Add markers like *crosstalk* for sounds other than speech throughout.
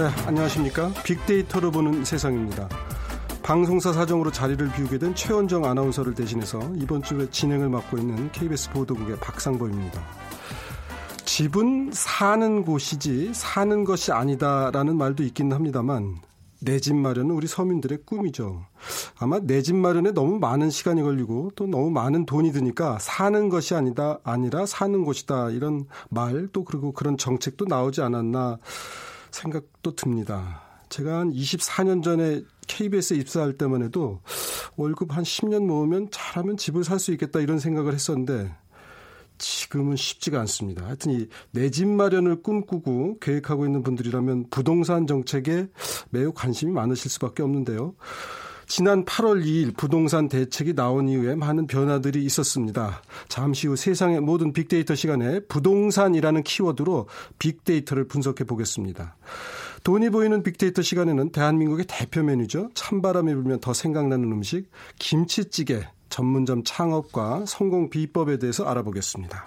네, 안녕하십니까. 빅데이터로 보는 세상입니다. 방송사 사정으로 자리를 비우게 된 최원정 아나운서를 대신해서 이번 주에 진행을 맡고 있는 KBS 보도국의 박상보입니다. 집은 사는 곳이지 사는 것이 아니다라는 말도 있기는 합니다만 내 집 마련은 우리 서민들의 꿈이죠. 아마 내 집 마련에 너무 많은 시간이 걸리고 또 너무 많은 돈이 드니까 사는 것이 아니다 아니라 사는 곳이다 이런 말 또 그리고 그런 정책도 나오지 않았나 생각도 듭니다. 제가 한 24년 전에 KBS에 입사할 때만 해도 월급 한 10년 모으면 잘하면 집을 살 수 있겠다 이런 생각을 했었는데 지금은 쉽지가 않습니다. 하여튼 이 내 집 마련을 꿈꾸고 계획하고 있는 분들이라면 부동산 정책에 매우 관심이 많으실 수밖에 없는데요. 지난 8월 2일 부동산 대책이 나온 이후에 많은 변화들이 있었습니다. 잠시 후 세상의 모든 빅데이터 시간에 부동산이라는 키워드로 빅데이터를 분석해 보겠습니다. 돈이 보이는 빅데이터 시간에는 대한민국의 대표 메뉴죠. 찬바람이 불면 더 생각나는 음식 김치찌개 전문점 창업과 성공 비법에 대해서 알아보겠습니다.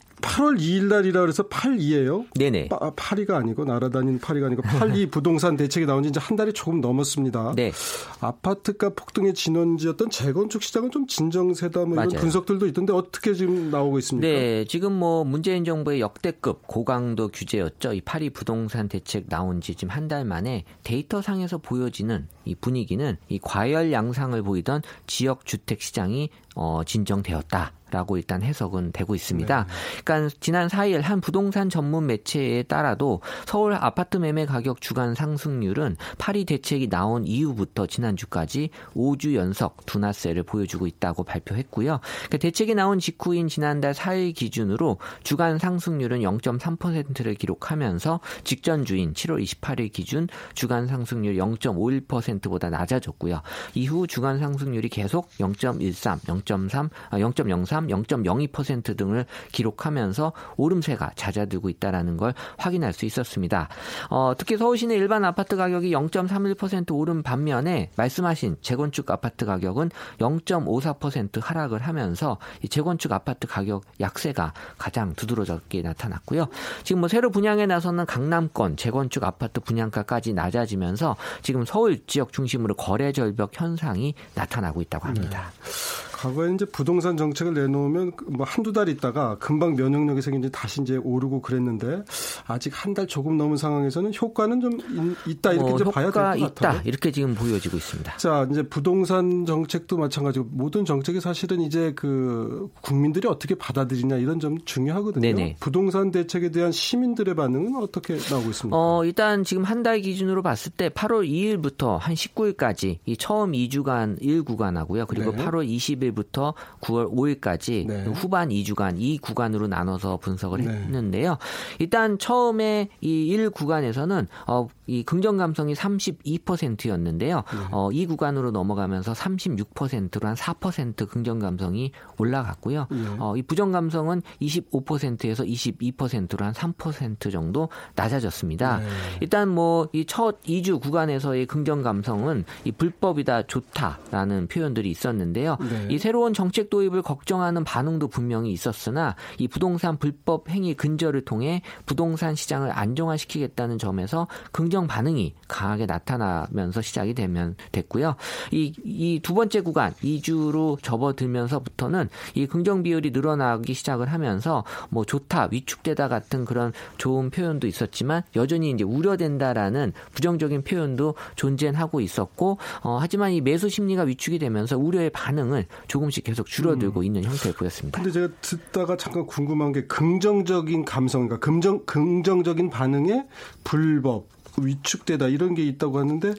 8월 2일 날이라 그래서 8이에요? 네네. 8이가 아니고 날아다니는 8이가 아니고 8이 *laughs* 부동산 대책이 나온 지 이제 한 달이 조금 넘었습니다. 네. 아파트가 폭등의 진원지였던 재건축 시장은 좀 진정세다 뭐 이런. 분석들도 있던데 어떻게 지금 나오고 있습니까? 네, 지금 뭐 문재인 정부의 역대급 고강도 규제였죠. 이 8이 부동산 대책 나온 지 지금 한 달 만에 데이터 상에서 보여지는 이 분위기는 이 과열 양상을 보이던 지역 주택 시장이 어, 진정되었다. 라고 일단 해석은 되고 있습니다. 네. 그러니까 지난 4일 한 부동산 전문 매체에 따라도 서울 아파트 매매 가격 주간 상승률은 파리 대책이 나온 이후부터 지난주까지 5주 연속 둔화세를 보여주고 있다고 발표했고요. 그러니까 대책이 나온 직후인 지난달 4일 기준으로 주간 상승률은 0.3%를 기록하면서 직전 주인 7월 28일 기준 주간 상승률 0.51%보다 낮아졌고요. 이후 주간 상승률이 계속 0.13, 0.3, 0.03, 0.02% 등을 기록하면서 오름세가 잦아들고 있다라는 걸 확인할 수 있었습니다. 어, 특히 서울시내 일반 아파트 가격이 0.31% 오른 반면에 말씀하신 재건축 아파트 가격은 0.54% 하락을 하면서 이 재건축 아파트 가격 약세가 가장 두드러졌게 나타났고요. 지금 뭐 새로 분양에 나서는 강남권 재건축 아파트 분양가까지 낮아지면서 지금 서울 지역 중심으로 거래 절벽 현상이 나타나고 있다고 합니다. 네. 과거에 이제 부동산 정책을 내놓으면 뭐 한두 달 있다가 금방 면역력이 생긴지 다시 이제 오르고 그랬는데 아직 한 달 조금 넘은 상황에서는 효과는 좀 있다 이렇게 어, 이제 봐야 될 것 같아요. 있다 이렇게 지금 보여지고 있습니다. 자 이제 부동산 정책도 마찬가지고 모든 정책이 사실은 이제 그 국민들이 어떻게 받아들이냐 이런 점 중요하거든요. 네네. 부동산 대책에 대한 시민들의 반응은 어떻게 나오고 있습니까? 어, 일단 지금 한 달 기준으로 봤을 때 8월 2일부터 한 19일까지 이 처음 2주간 1구간하고요. 그리고 네. 8월 20일 1일부터 9월 5일까지 네. 후반 2주간 이 구간으로 나눠서 분석을 네. 했는데요. 일단 처음에 이 1 구간에서는 어, 이 긍정 감성이 32%였는데요. 네. 어, 이 구간으로 넘어가면서 36%로 한 4% 긍정 감성이 올라갔고요. 네. 어, 이 부정 감성은 25%에서 22%로 한 3% 정도 낮아졌습니다. 네. 일단 뭐 이 첫 2주 구간에서의 긍정 감성은 이 불법이다 좋다라는 표현들이 있었는데요. 네. 이 새로운 정책 도입을 걱정하는 반응도 분명히 있었으나 이 부동산 불법 행위 근절을 통해 부동산 시장을 안정화시키겠다는 점에서 긍정 반응이 강하게 나타나면서 시작이 되면 됐고요. 이 이 두 번째 구간 2주로 접어들면서부터는 이 긍정 비율이 늘어나기 시작을 하면서 뭐 좋다, 위축되다 같은 그런 좋은 표현도 있었지만 여전히 이제 우려된다라는 부정적인 표현도 존재하고 있었고 어, 하지만 이 매수 심리가 위축이 되면서 우려의 반응을 조금씩 계속 줄어들고 음. 있는 형태를 보였습니다. 근데 제가 듣다가 잠깐 궁금한 게 긍정적인 감성, 그러니까 긍정, 긍정적인 반응에 불법, 위축되다 이런 게 있다고 하는데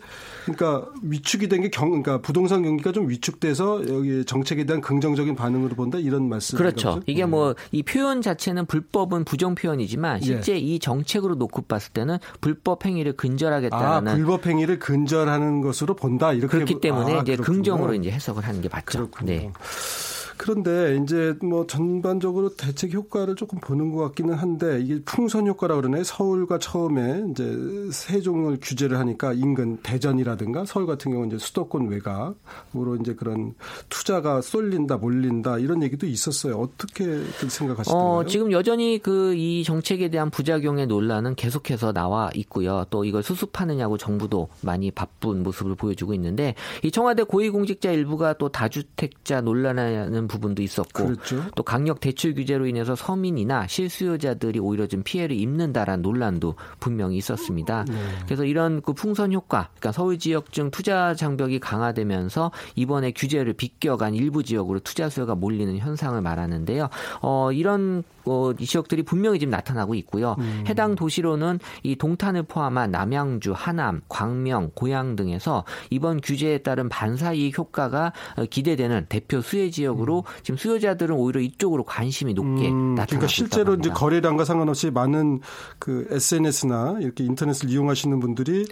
그러니까 위축이 된 게 경, 그러니까 부동산 경기가 좀 위축돼서 여기 정책에 대한 긍정적인 반응으로 본다 이런 말씀. 그렇죠. 이게 뭐이 표현 자체는 불법은 부정 표현이지만 예. 실제 예. 이 정책으로 놓고 봤을 때는 불법 행위를 근절하겠다는 아, 불법 행위를 근절하는 것으로 본다 이렇게 그렇기 때문에 아, 이제. 긍정으로 이제 해석을 하는 게 맞죠. 그렇군요. 네. 그런데 이제 뭐 전반적으로 대책 효과를 조금 보는 것 같기는 한데 이게 풍선 효과라 그러네. 서울과 처음에 이제 세종을 규제를 하니까 인근 대전이라든가 서울 같은 경우는 이제 수도권 외곽으로 이제 그런 투자가 쏠린다, 몰린다 이런 얘기도 있었어요. 어떻게 생각하시나요? 어, 지금 여전히 그 이 정책에 대한 부작용의 논란은 계속해서 나와 있고요. 또 이걸 수습하느냐고 정부도 많이 바쁜 모습을 보여주고 있는데 이 청와대 고위공직자 일부가 또 다주택자 논란하는 부분도 있었고 그렇죠. 또 강력 대출 규제로 인해서 서민이나 실수요자들이 오히려 좀 피해를 입는다라는 논란도 분명히 있었습니다. 네. 그래서 이런 그 풍선 효과, 그러니까 서울 지역 중 투자 장벽이 강화되면서 이번에 규제를 비껴간 일부 지역으로 투자 수요가 몰리는 현상을 말하는데요. 어, 이런 어, 이 지역들이 분명히 지금 나타나고 있고요. 음. 해당 도시로는 이 동탄을 포함한 남양주, 하남, 광명, 고양 등에서 이번 규제에 따른 반사이익 효과가 어, 기대되는 대표 수혜 지역으로 지금 수요자들은 오히려 이쪽으로 관심이 높게 음, 나타나고 그러니까 실제로 이제. 거래량과 상관없이 많은 그 SNS나 이렇게 인터넷을 이용하시는 분들이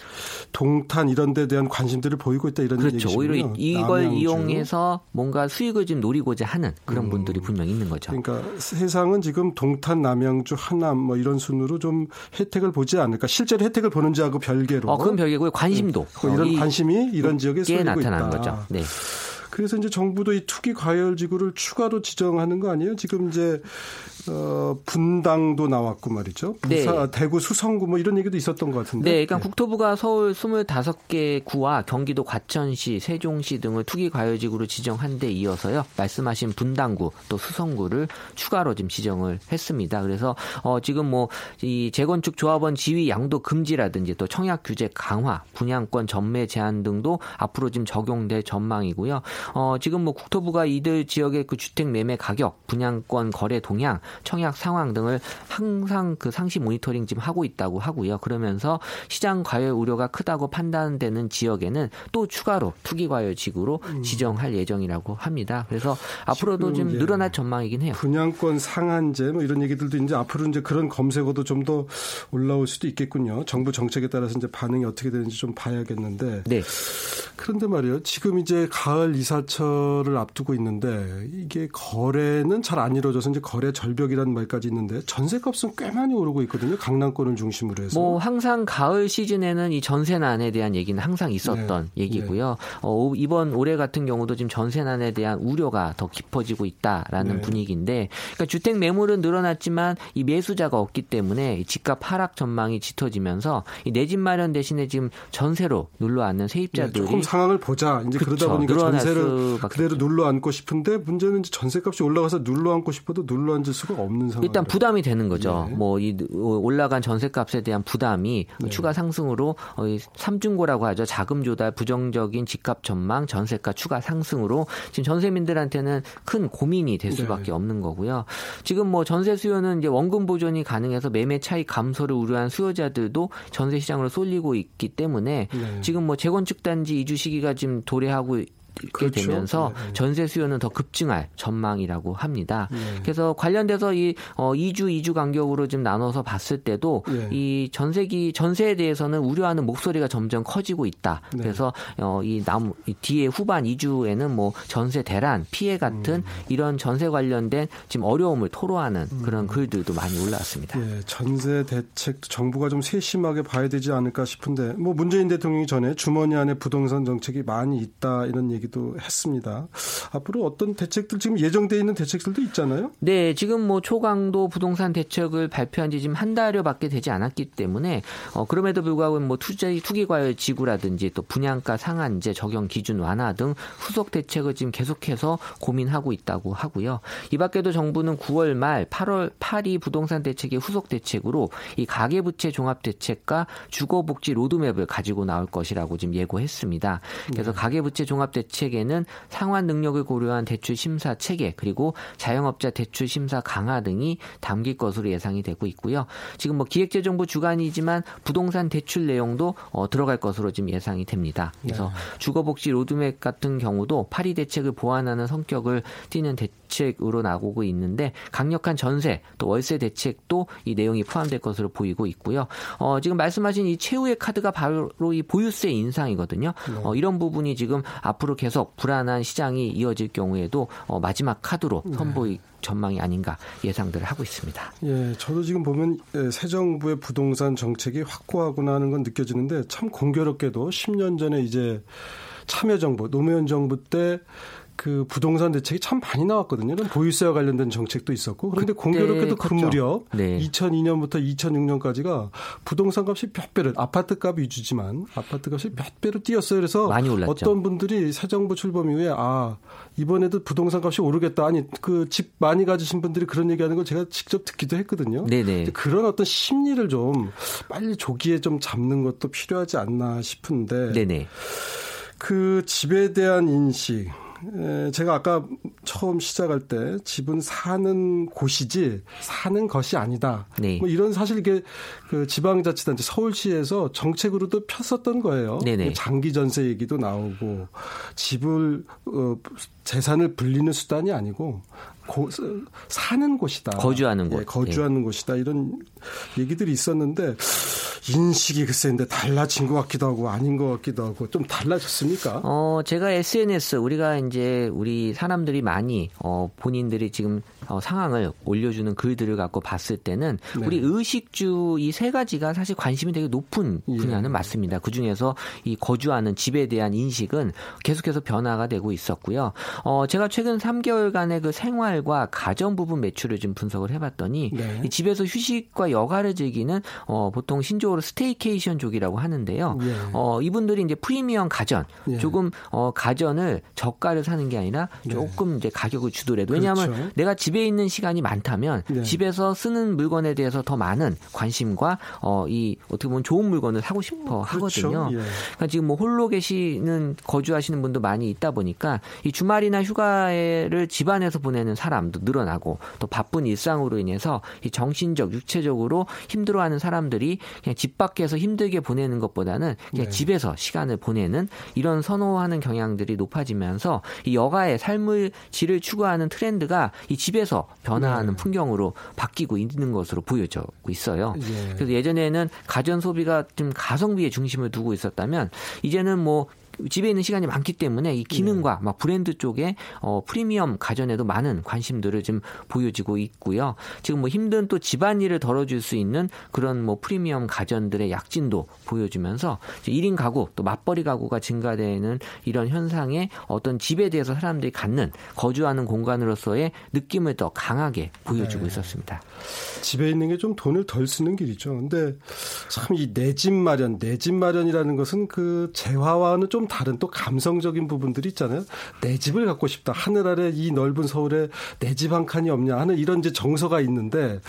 동탄 이런 데 대한 관심들을 보이고 있다 이런 그렇죠. 얘기시군요. 오히려 이- 이걸 남양주. 이용해서 뭔가 수익을 좀 노리고자 하는 그런 분들이 분명히 있는 거죠. 그러니까 세상은 지금 동탄, 남양주, 하남 뭐 이런 순으로 좀 혜택을 보지 않을까. 실제로 혜택을 보는지하고 별개로. 어, 그건 별개고요. 관심도 뭐 이런 관심이 이런 지역에 게 쏠리고 나타나는 있다. 거죠. 네. 그래서 이제 정부도 이 투기 과열 지구를 추가로 지정하는 거 아니에요? 지금 이제 어, 분당도 나왔고 말이죠. 부사, 네. 대구 수성구 뭐 이런 얘기도 있었던 것 같은데. 네, 그러니까 국토부가 서울 25개 구와 경기도 과천시, 세종시 등을 투기 과열지구로 지정한 데 이어서요. 말씀하신 분당구 또 수성구를 추가로 지금 지정을 했습니다. 그래서 어 지금 뭐 이 재건축 조합원 지위 양도 금지라든지 또 청약 규제 강화, 분양권 전매 제한 등도 앞으로 지금 적용될 전망이고요. 어 지금 뭐 국토부가 이들 지역의 그 주택 매매 가격, 분양권 거래 동향, 청약 상황 등을 항상 그 상시 모니터링 지금 하고 있다고 하고요. 그러면서 시장 과열 우려가 크다고 판단되는 지역에는 또 추가로 투기 과열 지구로 지정할 예정이라고 합니다. 그래서 앞으로도 음. 좀 예. 늘어날 전망이긴 해요. 분양권 상한제 뭐 이런 얘기들도 이제 앞으로 이제 그런 검색어도 좀 더 올라올 수도 있겠군요. 정부 정책에 따라서 이제 반응이 어떻게 되는지 좀 봐야겠는데. 네. 그런데 말이에요. 지금 이제 가을 이사철을 앞두고 있는데 이게 거래는 잘 안 이루어져서 이제 거래 절벽이라는 말까지 있는데 전세값은 꽤 많이 오르고 있거든요. 강남권을 중심으로 해서. 뭐 항상 가을 시즌에는 이 전세난에 대한 얘기는 항상 있었던 네. 얘기고요. 어, 이번 올해 같은 경우도 지금 전세난에 대한 우려가 더 깊어지고 있다라는 네. 분위기인데, 그러니까 주택 매물은 늘어났지만 이 매수자가 없기 때문에 이 집값 하락 전망이 짙어지면서 이내집 마련 대신에 지금 전세로 눌러 앉는 네, 세입자들이 상황을 보자. 이제 그쵸, 그러다 보니까 전세를 그대로 눌러 앉고 싶은데 문제는 이제 전세값이 올라가서 눌러 앉고 싶어도 눌러 앉을 수가 없는 상황. 일단 부담이 되는 거죠. 네. 뭐이 올라간 전세값에 대한 부담이 네. 추가 상승으로 어, 이 삼중고라고 하죠. 자금 조달, 부정적인 집값 전망, 전세가 추가 상승으로 지금 전세민들한테는 큰 고민이 될 수밖에 네. 없는 거고요. 지금 뭐 전세 수요는 이제 원금 보존이 가능해서 매매 차익 감소를 우려한 수요자들도 전세 시장으로 쏠리고 있기 때문에 네. 지금 뭐 재건축 단지 이주 시기가 지금 도래하고 그렇죠. 되면서 네, 네. 전세 수요는 더 급증할 전망이라고 합니다. 네. 그래서 관련돼서 이 어, 2주 2주 간격으로 좀 나눠서 봤을 때도 네. 이 전세기 전세에 대해서는 우려하는 목소리가 점점 커지고 있다. 네. 그래서 어, 이 남, 이 뒤에 후반 2주에는 뭐 전세 대란, 피해 같은 음. 이런 전세 관련된 지금 어려움을 토로하는 그런 글들도 많이 올라왔습니다. 예, 전세 대책도 정부가 좀 세심하게 봐야 되지 않을까 싶은데 뭐 문재인 대통령이 전에 주머니 안에 부동산 정책이 많이 있다 이런 얘기 도 했습니다. 앞으로 어떤 대책들 지금 예정돼 있는 대책들도 있잖아요. 네, 지금 뭐 초강도 부동산 대책을 발표한 지 지금 한 달여밖에 되지 않았기 때문에 어, 그럼에도 불구하고 뭐 투자 투기 과열 지구라든지 또 분양가 상한제 적용 기준 완화 등 후속 대책을 지금 계속해서 고민하고 있다고 하고요. 이 밖에도 정부는 9월 말 8월 8.2 부동산 대책의 후속 대책으로 이 가계부채 종합 대책과 주거복지 로드맵을 가지고 나올 것이라고 지금 예고했습니다. 그래서 가계부채 종합 대책 대책에는 상환 능력을 고려한 대출 심사 체계 그리고 자영업자 대출 심사 강화 등이 담길 것으로 예상이 되고 있고요. 지금 뭐 기획재정부 주관이지만 부동산 대출 내용도 어, 들어갈 것으로 지금 예상이 됩니다. 그래서 네. 주거복지 로드맵 같은 경우도 8.2 대책을 보완하는 성격을 띠는 대책 으로 나오고 있는데 강력한 전세 또 월세 대책도 이 내용이 포함될 것으로 보이고 있고요. 어, 지금 말씀하신 이 최후의 카드가 바로 이 보유세 인상이거든요. 네. 어, 이런 부분이 지금 앞으로 계속 불안한 시장이 이어질 경우에도 어, 마지막 카드로 네. 선보이 네. 전망이 아닌가 예상들을 하고 있습니다. 예, 저도 지금 보면 예, 새 정부의 부동산 정책이 확고하구나 하는 건 느껴지는데 참 공교롭게도 10년 전에 이제 참여정부 노무현 정부 때 그 부동산 대책이 참 많이 나왔거든요. 보유세와 관련된 정책도 있었고 그런데 공교롭게도 그 무렵 네. 2002년부터 2006년까지가 부동산 값이 몇 배를 아파트 값 위주지만 아파트 값이 몇 배로 뛰었어요. 그래서 많이 올랐죠. 어떤 분들이 새 정부 출범 이후에 아 이번에도 부동산 값이 오르겠다. 아니 그 집 많이 가지신 분들이 그런 얘기하는 걸 제가 직접 듣기도 했거든요. 네네. 그런 어떤 심리를 좀 빨리 조기에 좀 잡는 것도 필요하지 않나 싶은데. 네네. 그 집에 대한 인식 제가 아까 처음 시작할 때 집은 사는 곳이지 사는 것이 아니다. 네. 뭐 이런 사실 이게 그 지방자치단체 서울시에서 정책으로도 폈었던 거예요. 네네. 장기 전세 얘기도 나오고 집을 어, 재산을 불리는 수단이 아니고 고, 사는 곳이다. 거주하는 곳. 예, 거주하는 네. 곳이다. 이런 얘기들이 있었는데 인식이 글쎄 근데 달라진 것 같기도 하고 아닌 것 같기도 하고 좀 달라졌습니까? 어, 제가 SNS 우리가 이제 우리 사람들이 많이 어, 본인들이 지금 어, 상황을 올려주는 글들을 갖고 봤을 때는 네. 우리 의식주 이세 가지가 사실 관심이 되게 높은 예. 분야는 예. 맞습니다. 그 중에서 이 거주하는 집에 대한 인식은 계속해서 변화가 되고 있었고요. 어, 제가 최근 3개월간의 그 생활과 가전 부분 매출을 좀 분석을 해봤더니 네. 이 집에서 휴식과 여가를 즐기는 어, 보통 신조어로 스테이케이션족이라고 하는데요. 예. 어, 이분들이 이제 프리미엄 가전 예. 조금 어, 가전을 저가를 사는 게 아니라 네. 조금 네. 이제 가격을 주더라도 왜냐하면 그렇죠. 내가 집에 있는 시간이 많다면 네. 집에서 쓰는 물건에 대해서 더 많은 관심과 어, 이 어떻게 보면 좋은 물건을 사고 싶어 그렇죠. 하거든요. 예. 그러니까 지금 뭐 홀로 계시는 거주하시는 분도 많이 있다 보니까 이 주말이 주말이나 휴가를 집안에서 보내는 사람도 늘어나고 또 바쁜 일상으로 인해서 이 정신적, 육체적으로 힘들어하는 사람들이 그냥 집 밖에서 힘들게 보내는 것보다는 그냥 네. 집에서 시간을 보내는 이런 선호하는 경향들이 높아지면서 이 여가의 삶의 질을 추구하는 트렌드가 이 집에서 변화하는 네. 풍경으로 바뀌고 있는 것으로 보여지고 있어요. 네. 그래서 예전에는 가전 소비가 좀 가성비에 중심을 두고 있었다면 이제는 뭐 집에 있는 시간이 많기 때문에 이 기능과 네. 막 브랜드 쪽에 어, 프리미엄 가전에도 많은 관심들을 지금 보여지고 있고요. 지금 뭐 힘든 또 집안일을 덜어줄 수 있는 그런 뭐 프리미엄 가전들의 약진도 보여주면서 1인 가구 또 맞벌이 가구가 증가되는 이런 현상에 어떤 집에 대해서 사람들이 갖는 거주하는 공간으로서의 느낌을 더 강하게 보여주고 네. 있었습니다. 집에 있는 게 좀 돈을 덜 쓰는 길이죠. 근데 참 이 내 집 마련, 내 집 마련이라는 것은 그 재화와는 좀 다른 또 감성적인 부분들이 있잖아요. 내 집을 갖고 싶다. 하늘 아래 이 넓은 서울에 내 집 한 칸이 없냐 하는 이런 이제 정서가 있는데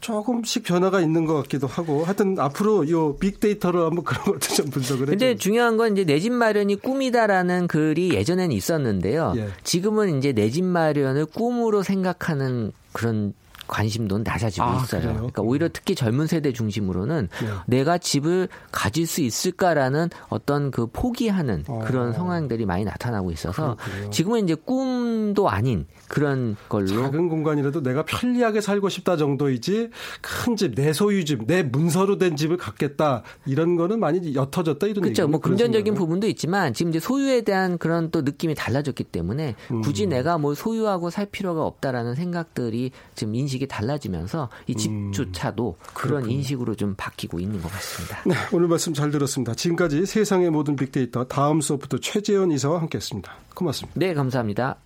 조금씩 변화가 있는 것 같기도 하고 하여튼 앞으로 요 빅데이터로 한번 *laughs* 그런 것도 좀 분석을 해요. 근데 중요한 건 이제 내 집 마련이 꿈이다라는 글이 예전에는 있었는데요. 예. 지금은 이제 내 집 마련을 꿈으로 생각하는 그런 관심도 낮아지고 아, 있어요. 그래요? 그러니까 오히려 특히 젊은 세대 중심으로는 네. 내가 집을 가질 수 있을까라는 어떤 그 포기하는 어. 그런 상황들이 많이 나타나고 있어서 그렇군요. 지금은 이제 꿈도 아닌 그런 걸로 작은 공간이라도 내가 편리하게 살고 싶다 정도이지 큰 집, 내 소유 집, 내 문서로 된 집을 갖겠다 이런 거는 많이 옅어졌다 이런 그렇죠. 뭐 금전적인 부분도 있지만 지금 이제 소유에 대한 그런 또 느낌이 달라졌기 때문에 굳이 음. 내가 뭘 소유하고 살 필요가 없다라는 생각들이 지금 인식 인식이 달라지면서 이 집조차도 음, 그런 인식으로 좀 바뀌고 있는 것 같습니다. 네, 오늘 말씀 잘 들었습니다. 지금까지 세상의 모든 빅데이터 다음 수업부터 최재현 이사와 함께했습니다. 고맙습니다. 네, 감사합니다.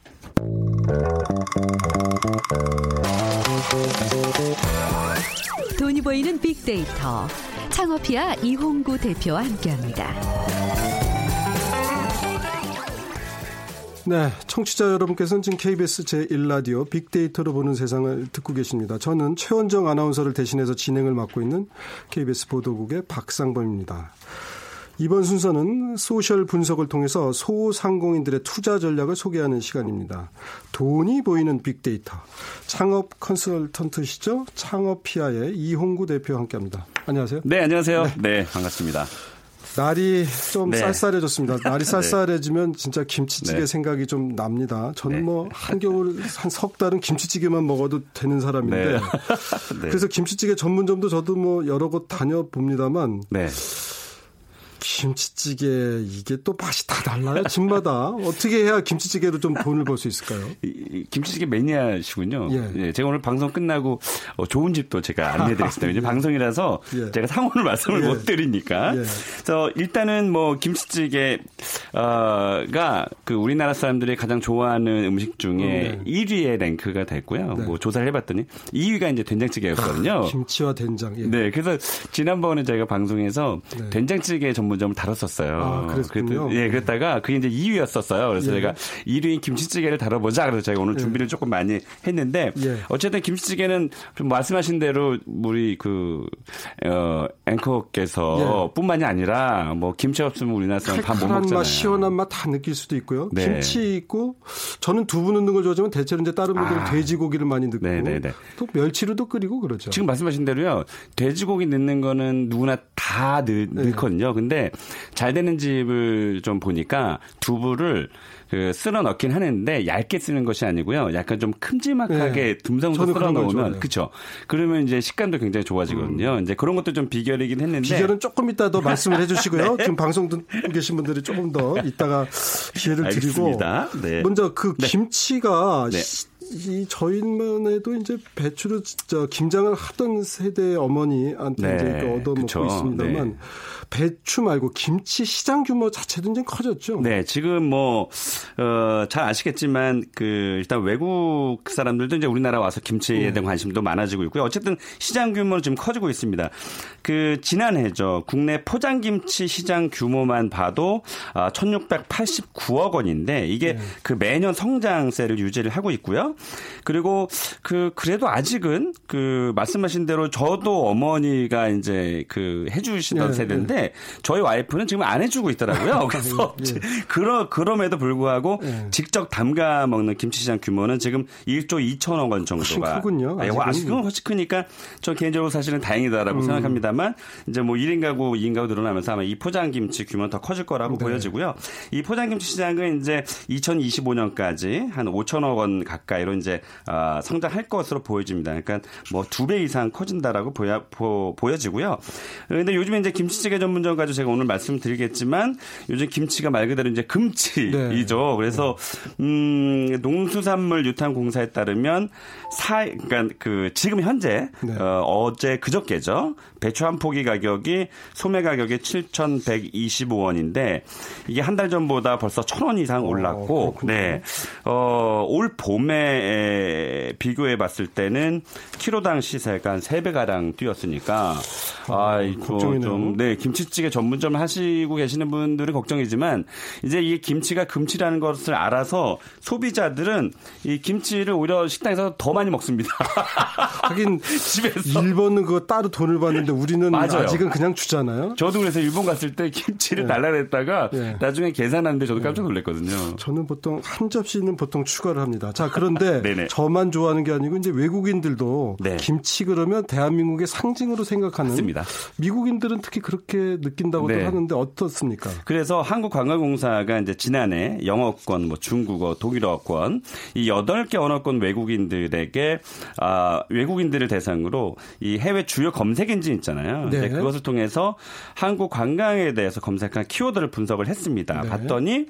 돈이 보이는 빅데이터 창업이야 이홍구 대표와 함께합니다. 네, 청취자 여러분께서는 지금 KBS 제1라디오 빅데이터로 보는 세상을 듣고 계십니다. 저는 최원정 아나운서를 대신해서 진행을 맡고 있는 KBS 보도국의 박상범입니다. 이번 순서는 소셜 분석을 통해서 소상공인들의 투자 전략을 소개하는 시간입니다. 돈이 보이는 빅데이터. 창업 컨설턴트시죠? 창업피아의 이홍구 대표와 함께 합니다. 안녕하세요. 네, 안녕하세요. 네, 네 반갑습니다. 날이 좀 네. 쌀쌀해졌습니다. 날이 *laughs* 네. 쌀쌀해지면 진짜 김치찌개 네. 생각이 좀 납니다. 저는 네. 뭐 한겨울 한 석 달은 김치찌개만 먹어도 되는 사람인데 네. *laughs* 그래서 김치찌개 전문점도 저도 뭐 여러 곳 다녀 봅니다만 김치찌개 이게 또 맛이 다 달라요 집마다 어떻게 해야 김치찌개로 좀 돈을 벌 수 있을까요? 이, 김치찌개 매니아시군요. 예. 예. 제가 오늘 방송 끝나고 어, 좋은 집도 제가 안내드리겠습니다. 이제 *laughs* 예. 방송이라서 예. 제가 상호를 말씀을 예. 못 드리니까. 예. 그래서 일단은 뭐 김치찌개가 그 우리나라 사람들이 가장 좋아하는 음식 중에 음, 네. 1위에 랭크가 됐고요. 네. 뭐 조사를 해봤더니 2위가 이제 된장찌개였거든요. 아, 김치와 된장. 예. 네, 그래서 지난번에 저희가 방송에서 네. 된장찌개 전문 전문점을 다뤘었어요. 아, 그랬군요. 예, 그랬다가 그게 이제 2위였었어요. 그래서 예. 제가 1위인 김치찌개를 다뤄보자. 그래서 제가 오늘 예. 준비를 예. 조금 많이 했는데 예. 어쨌든 김치찌개는 말씀하신 대로 우리 그 어, 앵커께서 예. 뿐만이 아니라 뭐 김치 없으면 우리나라 사람 밥못 먹잖아요. 맛, 시원한 맛 다 느낄 수도 있고요. 네. 김치 있고 저는 두부 넣는 걸 좋아하지만 대체로 이제 다른 분들은 아. 돼지고기를 많이 넣고 네네네. 네, 네. 또 멸치로도 끓이고 그러죠. 지금 말씀하신 대로요. 돼지고기 넣는 거는 누구나 다 넣, 네. 넣거든요. 근데 잘 되는 집을 좀 보니까 두부를 그 쓸어 넣긴 하는데 얇게 쓰는 것이 아니고요. 약간 좀 큼지막하게 네. 듬성도 쓸어 넣으면 그렇죠. 그러면 이제 식감도 굉장히 좋아지거든요. 음. 이제 그런 것도 좀 비결이긴 했는데 비결은 조금 이따 더 말씀을 *laughs* 해 주시고요. 네. 지금 방송 듣고 계신 분들이 조금 더 이따가 기회를 드리고 네. 먼저 그 네. 김치가 네. 이 저희만 해도 이제 배추를 저 김장을 하던 세대 어머니한테 네, 이제 얻어먹고 그쵸. 있습니다만 네. 배추 말고 김치 시장 규모 자체도 이제 커졌죠. 네, 지금 뭐, 어, 잘 아시겠지만 그 일단 외국 사람들도 이제 우리나라 와서 김치에 네. 대한 관심도 많아지고 있고요. 어쨌든 시장 규모는 지금 커지고 있습니다. 그 지난해죠. 국내 포장 김치 시장 규모만 봐도 1689억 아, 원인데 이게 네. 그 매년 성장세를 유지를 하고 있고요. 그리고 그 그래도 아직은 그 말씀하신 대로 저도 어머니가 이제 그 해주시던 네, 세대인데 네. 저희 와이프는 지금 안 해주고 있더라고요. *laughs* 그래서 예. 그러 그럼에도 불구하고 예. 직접 담가 먹는 김치시장 규모는 지금 1조 2천억 원 정도가 크군요. 아, 아직은 훨씬 크니까 저 개인적으로 사실은 다행이다라고 음. 생각합니다만 이제 뭐 1인 가구, 2인 가구 늘어나면서 아마 이 포장 김치 규모는 더 커질 거라고 네. 보여지고요. 이 포장 김치 시장은 이제 2025년까지 한 5천억 원 가까이로 이제 어, 성장할 것으로 보여집니다. 그러니까 뭐 두 배 이상 커진다라고 보여 보, 보여지고요. 그런데 요즘에 이제 김치찌개 전 가지고 제가 오늘 말씀드리겠지만 요즘 김치가 말 그대로 이제 금치이죠. 네. 그래서 음, 농수산물 유통공사에 따르면 사 그러니까 그 지금 현재 네. 어, 어제 그저께죠. 배추 한 포기 가격이 소매 가격이 7,125원인데 이게 한 달 전보다 벌써 1,000원 이상 어, 올랐고 어, 네. 어, 올 봄에 비교해 봤을 때는 키로당 시세가 한 3배 가량 뛰었으니까 아, 아 이거 좀 네, 김치 찌개 전문점 하시고 계시는 분들은 걱정이지만 이제 이 김치가 금치라는 것을 알아서 소비자들은 이 김치를 오히려 식당에서 더 많이 먹습니다. *laughs* 하긴 집에서 일본은 그거 따로 돈을 받는데 우리는 맞아요. 아직은 그냥 주잖아요. 저도 그래서 일본 갔을 때 김치를 네. 달라냈다가 네. 나중에 계산하는데 저도 깜짝 놀랐거든요. 저는 보통 한 접시는 보통 추가를 합니다. 자 그런데 *laughs* 저만 좋아하는 게 아니고 이제 외국인들도 네. 김치 그러면 대한민국의 상징으로 생각하는 맞습니다. 미국인들은 특히 그렇게 느낀다고도 네. 하는데 어떻습니까? 그래서 한국관광공사가 이제 지난해 영어권, 뭐 중국어, 독일어권 이 8개 언어권 외국인들에게 아, 외국인들을 대상으로 이 해외 주요 검색 엔진 있잖아요. 네. 그것을 통해서 한국 관광에 대해서 검색한 키워드를 분석을 했습니다. 네. 봤더니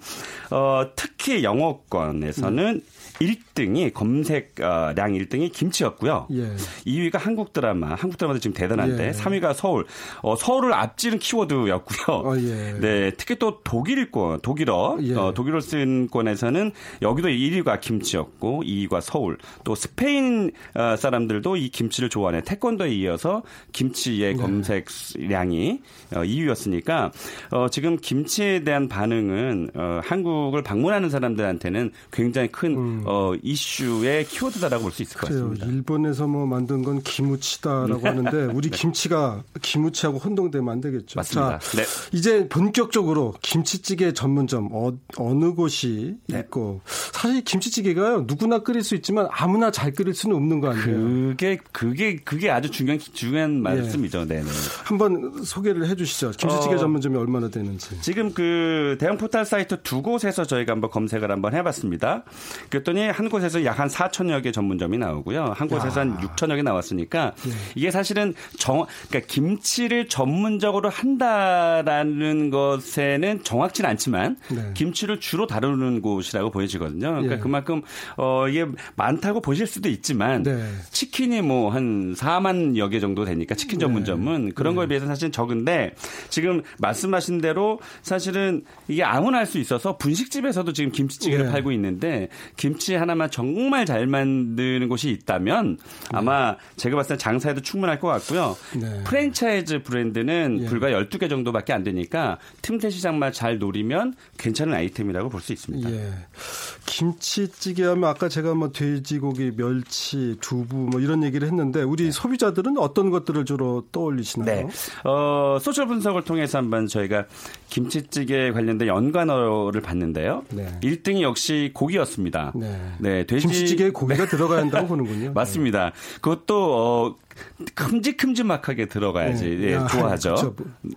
어, 특히 영어권에서는 음. 1등이 검색량 1등이 김치였고요. 예. 2위가 한국 드라마, 한국 드라마도 지금 대단한데 예. 3위가 서울. 어, 서울을 앞지는 키워드였고요. 어, 예. 네, 특히 또 독일권, 독일어, 예. 어, 독일어 쓴 권에서는 여기도 1위가 김치였고 2위가 서울. 또 스페인 어, 사람들도 이 김치를 좋아하네. 태권도에 이어서 김치의 네. 검색량이 어, 2위였으니까 어, 지금 김치에 대한 반응은 어, 한국을 방문하는 사람들한테는 굉장히 큰 음. 어, 이슈의 키워드다라고 볼 수 있을 그래요. 것 같습니다. 일본에서 뭐 만든 건 기무치다라고 네. 하는데 *laughs* 우리 네. 김치가 기무치하고 혼동되면 안 되겠죠. 맞습니다. 자, 네. 이제 본격적으로 김치찌개 전문점 어, 느 곳이 네. 있고 사실 김치찌개가요 누구나 끓일 수 있지만 아무나 잘 끓일 수는 없는 거 아니에요. 그게 그게 그게 아주 중요한 중요한 예. 말씀이죠. 네. 네 한번 소개를 해주시죠. 김치찌개 어, 전문점이 얼마나 되는지. 지금 그 대형 포털 사이트 두 곳에서 저희가 한번 검색을 한번 해봤습니다. 그랬 더니 한 곳에서 약 한 4천여 개 전문점이 나오고요. 한 곳에서 야. 한 6천여 개 나왔으니까 네. 이게 사실은 정 그러니까 김치를 전문적으로 한다라는 것에는 정확치는 않지만 네. 김치를 주로 다루는 곳이라고 보여지거든요. 그러니까 예. 그만큼 어 이게 많다고 보실 수도 있지만 네. 치킨이 뭐 한 4만 여 개 정도 되니까 치킨 네. 전문점은 그런 거에 네. 비해서 사실 적은데 지금 말씀하신 대로 사실은 이게 아무나 할 수 있어서 분식집에서도 지금 김치찌개를 네. 팔고 있는데 김치 하나만 정말 잘 만드는 곳이 있다면 아마 제가 봤을 때 장사에도 충분할 것 같고요. 네. 프랜차이즈 브랜드는 예. 불과 12개 정도밖에 안 되니까 틈새 시장만 잘 노리면 괜찮은 아이템이라고 볼 수 있습니다. 예. 김치찌개 하면 아까 제가 뭐 돼지고기, 멸치, 두부 뭐 이런 얘기를 했는데 우리 네. 소비자들은 어떤 것들을 주로 떠올리시나요? 네. 어, 소셜 분석을 통해서 한번 저희가 김치찌개 관련된 연관어를 봤는데요. 네. 1등이 역시 고기였습니다. 네. 네 돼지 김치찌개에 고기가 들어가야 한다고 *laughs* 보는군요. 맞습니다. 그것도 어 큼직큼직하게 들어가야지 네. 예, 좋아하죠. 그렇죠.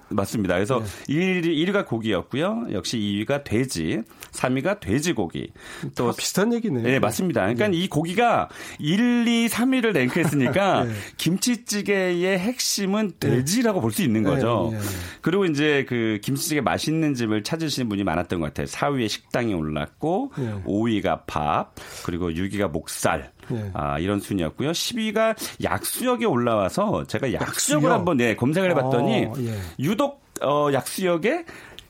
맞습니다. 그래서 네. 1위, 1위가 고기였고요. 역시 2위가 돼지, 3위가 돼지고기. 또 비슷한 얘기네. 네, 맞습니다. 그러니까 네. 이 고기가 1, 2, 3위를 랭크했으니까 *laughs* 네. 김치찌개의 핵심은 네. 돼지라고 볼 수 있는 네, 거죠. 네, 그리고 이제 그 김치찌개 맛있는 집을 찾으시는 분이 많았던 것 같아요. 4위에 식당이 올랐고 5위가 밥, 그리고 6위가 목살. 예. 아, 이런 순이었고요. 10위가 약수역 에 올라와서 제가 약수역을 약수역? 한번 네, 검색을 해봤더니 어, 예. 유독 어, 약수역에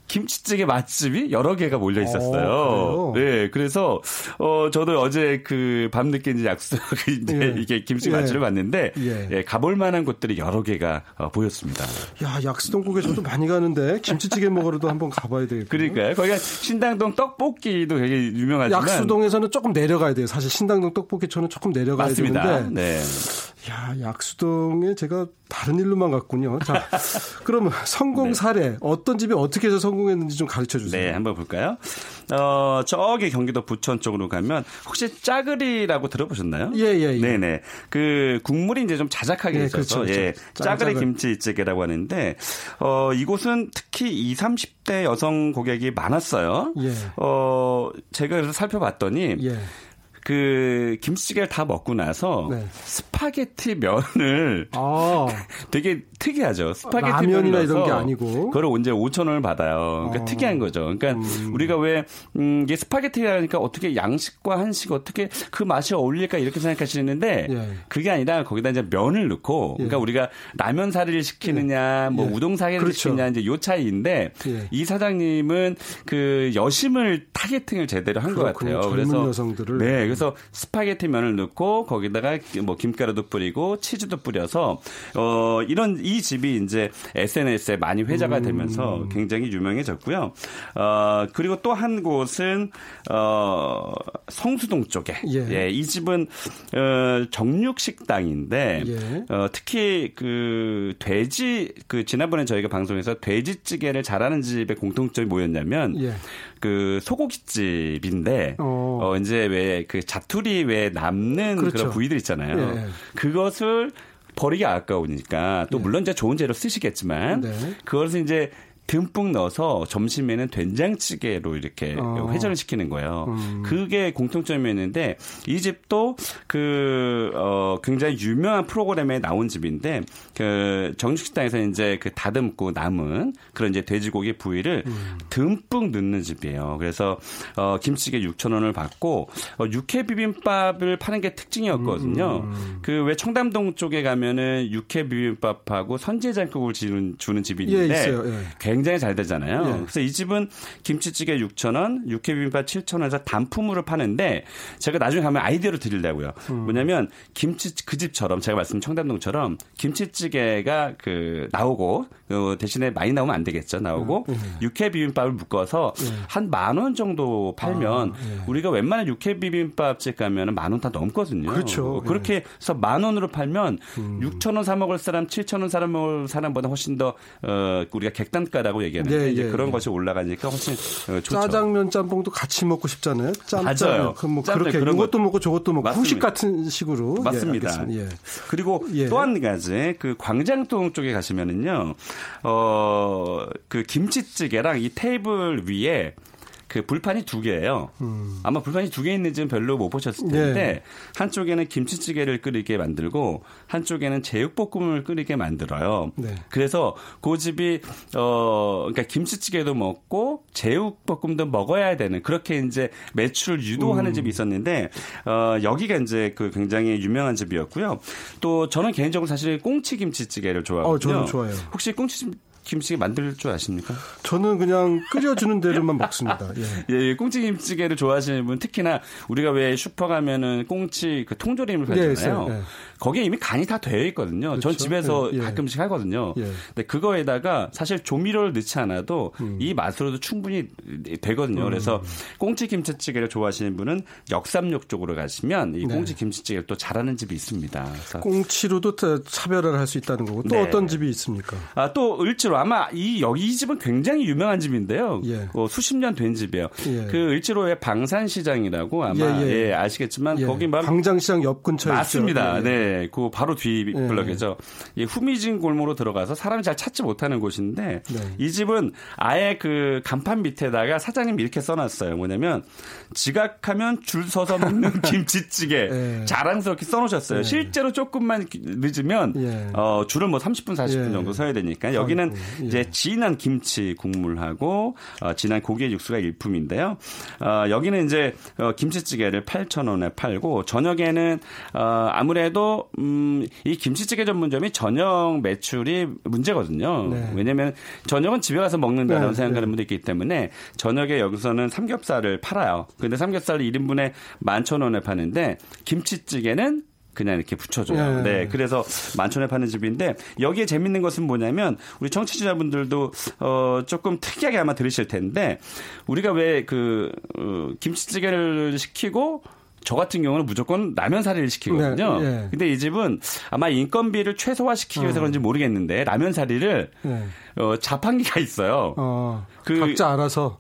김치찌개 맛집이 여러 개가 몰려 있었어요. 어, 네, 그래서 어 저도 어제 그 밤늦게 이제 약속 *laughs* 이제 예. 이게 김치 맛집을 예. 봤는데 예. 예. 가볼 만한 곳들이 여러 개가 어, 보였습니다. 야, 약수동국에 저도 많이 가는데 김치찌개 먹으러도 한번 가봐야 되겠요 그러니까요. 거기가 신당동 떡볶이도 되게 유명하지만 약수동에서는 조금 내려가야 돼요. 사실 신당동 떡볶이촌은 조금 내려가야 맞습니다. 되는데. 네. 야, 약수동에 제가 다른 일로만 갔군요. 자, *laughs* 그러면 성공 네. 사례 어떤 집이 어떻게 해서 성공했는지 좀 가르쳐 주세요. 네, 한번 볼까요? 어, 저기 경기도 부천 쪽으로 가면 혹시 짜글이라고 들어보셨나요? 예, 예, 예. 네, 네. 그 국물이 이제 좀 자작하게 네, 있어서 그렇죠, 예, 그렇죠. 짜글이 김치찌개라고 하는데 어, 이곳은 특히 20, 30대 여성 고객이 많았어요. 예. 어, 제가 그래서 살펴봤더니 예. 그 김치찌개를 다 먹고 나서 네. 스파게티 면을 아. *laughs* 되게 특이하죠. 스파게티 라면이나 이런 게 아니고 그걸 언제 5천 원을 받아요. 그러니까 아. 특이한 거죠. 그러니까 음. 우리가 왜 음, 이게 스파게티라니까 어떻게 양식과 한식 어떻게 그 맛이 어울릴까 이렇게 생각하시는데 예. 그게 아니라 거기다 이제 면을 넣고 예. 그러니까 우리가 라면 사리를 시키느냐 예. 뭐 예. 우동 사리를 그렇죠. 시키느냐 이제 요 차이인데 예. 이 사장님은 그 여심을 targeting을 제대로 한 것 같아요. 그래서 여성들을 네. 그래서 스파게티 면을 넣고 거기다가 뭐 김가루도 뿌리고 치즈도 뿌려서 어 이런 이 집이 이제 SNS에 많이 회자가 되면서 음. 굉장히 유명해졌고요. 어 그리고 또 한 곳은 어 성수동 쪽에 예. 예, 이 집은 어 정육 식당인데 예. 어 특히 그 돼지 그 지난번에 저희가 방송에서 돼지찌개를 잘하는 집의 공통점이 뭐였냐면 예. 그 소고기집인데 어, 어 이제 왜 그 자투리 왜 남는 그렇죠. 그런 부위들 있잖아요. 예. 그것을 버리기 아까우니까 또 네. 물론 이제 좋은 재료 쓰시겠지만 네. 그것을 이제 듬뿍 넣어서 점심에는 된장찌개로 이렇게 어. 회전을 시키는 거예요. 음. 그게 공통점이었는데 이 집도 그 어, 굉장히 유명한 프로그램에 나온 집인데 그 정식식당에서 이제 그 다듬고 남은 그런 이제 돼지고기 부위를 음. 듬뿍 넣는 집이에요. 그래서 어, 김치찌개 6천 원을 받고 어, 육회 비빔밥을 파는 게 특징이었거든요. 음. 그왜 청담동 쪽에 가면은 육회 비빔밥하고 선제장국을 주는, 주는 집이 있는데 예, 굉장히 잘 되잖아요. 예. 그래서 이 집은 김치찌개 6,000원, 육회 비빔밥 7,000원에서 단품으로 파는데 제가 나중에 가면 아이디어를 드리려고요. 음. 뭐냐면 김치 그 집처럼 제가 말씀 청담동처럼 김치찌개가 그 나오고 어, 대신에 많이 나오면 안 되겠죠. 나오고 음. 육회 비빔밥을 묶어서 한만 원 정도 팔면 아, 예. 우리가 웬만한 육회 비빔밥집 가면 은 만 원 다 넘거든요. 그렇죠. 예. 그렇게 해서 만 원으로 팔면 6천 원사 먹을 사람, 7천 원사 먹을 사람보다 훨씬 더 어, 우리가 객단가 라고 얘기하는데 예, 이제 예, 그런 예. 것이 올라가니까 훨씬 어, 좋죠. 짜장면 짬뽕도 같이 먹고 싶잖아요. 짬, 맞아요. 짬. 그럼 뭐 짬뽕 그렇게 그런 이것도 거- 먹고 저것도 먹고 맞습니다. 후식 같은 식으로. 맞습니다. 예, 알겠습니다. 예. 그리고 예. 또한 가지 그 광장동 쪽에 가시면은요, 어, 그 김치찌개랑 이 테이블 위에 그 불판이 두 개예요. 아마 불판이 두 개 있는지는 별로 못 보셨을 텐데 네. 한쪽에는 김치찌개를 끓이게 만들고 한쪽에는 제육볶음을 끓이게 만들어요. 네. 그래서 그 집이 어 그러니까 김치찌개도 먹고 제육볶음도 먹어야 되는 그렇게 이제 매출을 유도하는 음. 집이 있었는데 어 여기가 이제 그 굉장히 유명한 집이었고요. 또 저는 개인적으로 사실 꽁치 김치찌개를 좋아하거든요. 어, 저도 좋아해요. 혹시 꽁치 김치찌개 만들 줄 아십니까? 저는 그냥 끓여주는 대로만 먹습니다. 예. *laughs* 예, 예, 꽁치 김치찌개를 좋아하시는 분 특히나 우리가 왜 슈퍼 가면은 꽁치 그 통조림을 예, 팔잖아요. 예. 거기에 이미 간이 다 되어 있거든요. 전 그렇죠. 집에서 예, 예. 가끔씩 하거든요. 예. 근데 그거에다가 사실 조미료를 넣지 않아도 음. 이 맛으로도 충분히 되거든요. 그래서 꽁치 김치찌개를 좋아하시는 분은 역삼역 쪽으로 가시면 이 네. 꽁치 김치찌개를 또 잘하는 집이 있습니다. 꽁치로도 다 차별화를 할 수 있다는 거고 또 네. 어떤 집이 있습니까? 아, 또 을지로 아마 이 여기 이 집은 굉장히 유명한 집인데요. 예. 어, 수십 년 된 집이에요. 예. 그 을지로의 방산시장이라고 아마. 아시겠지만 예. 거기 막 광장시장 옆 근처에 맞습니다. 있죠. 예, 예. 네, 그 바로 뒤 블럭이죠. 이 후미진 골목으로 들어가서 사람이 잘 찾지 못하는 곳인데 네. 이 집은 아예 그 간판 밑에다가 사장님이 이렇게 써놨어요. 뭐냐면 지각하면 줄 서서 먹는 *laughs* 김치찌개 예. 자랑스럽게 써놓으셨어요. 실제로 조금만 늦으면 예. 어, 줄은 뭐 30분 40분 예. 정도 서야 되니까 여기는 예. 이제 진한 김치 국물하고 어, 진한 고기의 육수가 일품인데요. 어, 여기는 이제 어, 김치찌개를 8,000원에 팔고 저녁에는 어, 아무래도 음, 이 김치찌개 전문점이 저녁 매출이 문제거든요. 네. 왜냐하면 저녁은 집에 가서 먹는다라고 네, 생각하는 네. 분도 있기 때문에 저녁에 여기서는 삼겹살을 팔아요. 근데 삼겹살을 1인분에 11,000원에 파는데 김치찌개는 그냥 이렇게 붙여줘요. 예. 네. 그래서 만천에 파는 집인데 여기에 재밌는 것은 뭐냐면 우리 청취자분들도 어 조금 특이하게 아마 들으실 텐데 우리가 왜그 어, 김치찌개를 시키고 저 같은 경우는 무조건 라면 사리를 시키거든요. 네, 예. 근데 이 집은 아마 인건비를 최소화시키기 위해서 어. 그런지 모르겠는데 라면 사리를 예. 어, 자판기가 있어요. 어, 그- 각자 알아서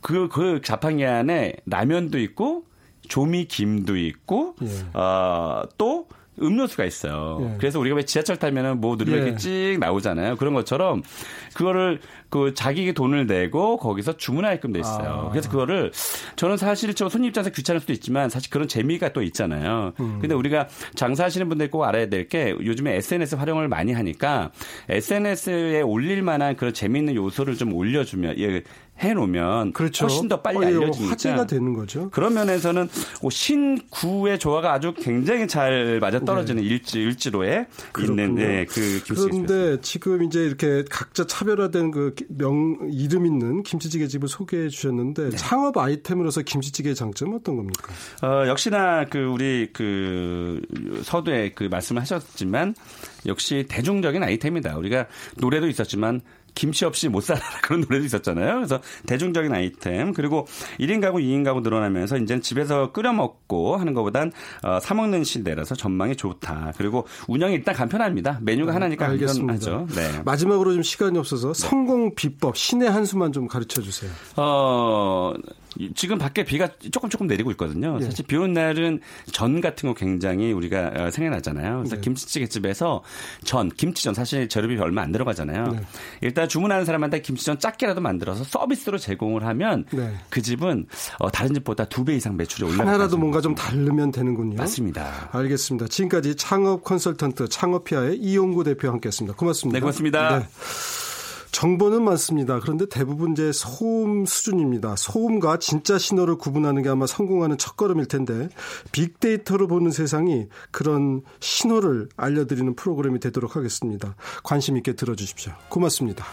그, 그 자판기 안에 라면도 있고 조미 김도 있고 예. 어, 또 음료수가 있어요. 예. 그래서 우리가 왜 지하철 타면은 뭐 누르면 예. 이렇게 찍 나오잖아요. 그런 것처럼 그거를 그 자기 돈을 내고 거기서 주문하게끔 돼 있어요. 아. 그래서 그거를 저는 사실 저 손님 입장에서 귀찮을 수도 있지만 사실 그런 재미가 또 있잖아요. 음. 근데 우리가 장사하시는 분들 꼭 알아야 될 게 요즘에 SNS 활용을 많이 하니까 SNS에 올릴 만한 그런 재미있는 요소를 좀 올려주면 예, 해놓으면 그렇죠. 훨씬 더 빨리 어, 예, 알려지니까 화제가 되는 거죠. 그런 면에서는 뭐 신구의 조화가 아주 굉장히 잘 맞아 떨어지는 일지 일지로에 있는 네. 그렇군요. 예, 그. 그런데 지금 이제 이렇게 각자 차별화된 그 명 이름 있는 김치찌개 집을 소개해 주셨는데 네. 창업 아이템으로서 김치찌개의 장점은 어떤 겁니까? 어, 역시나 그 우리 그 서두에 그 말씀을 하셨지만 역시 대중적인 아이템이다. 우리가 노래도 있었지만 김치 없이 못 살아 *laughs* 그런 노래도 있었잖아요. 그래서 대중적인 아이템 그리고 1인 가구, 2인 가구 늘어나면서 이제는 집에서 끓여 먹고 하는 것보단 어, 사 먹는 시대라서 전망이 좋다. 그리고 운영이 일단 간편합니다. 메뉴가 하나니까 알겠습니다. 네. 마지막으로 좀 시간이 없어서 성공 비법 신의 한 수만 좀 가르쳐 주세요. 어, 지금 밖에 비가 조금 조금 내리고 있거든요. 네. 사실 비 오는 날은 전 같은 거 굉장히 우리가 어, 생각나잖아요. 그래서 네. 김치찌개 집에서 전, 김치전 사실 재료비 얼마 안 들어가잖아요. 네. 일단 주문하는 사람한테 김치전 작게라도 만들어서 서비스로 제공을 하면 네. 그 집은 어, 다른 집보다 두 배 이상 매출이 올라가요. 하나라도 뭔가 좀 다르면 되는군요. 맞습니다. 알겠습니다. 지금까지 창업 컨설턴트 창업피아의 이용구 대표와 함께했습니다. 고맙습니다. 네, 고맙습니다. 네. 정보는 많습니다. 그런데 대부분 이제 소음 수준입니다. 소음과 진짜 신호를 구분하는 게 아마 성공하는 첫걸음일 텐데 빅데이터로 보는 세상이 그런 신호를 알려드리는 프로그램이 되도록 하겠습니다. 관심 있게 들어주십시오. 고맙습니다.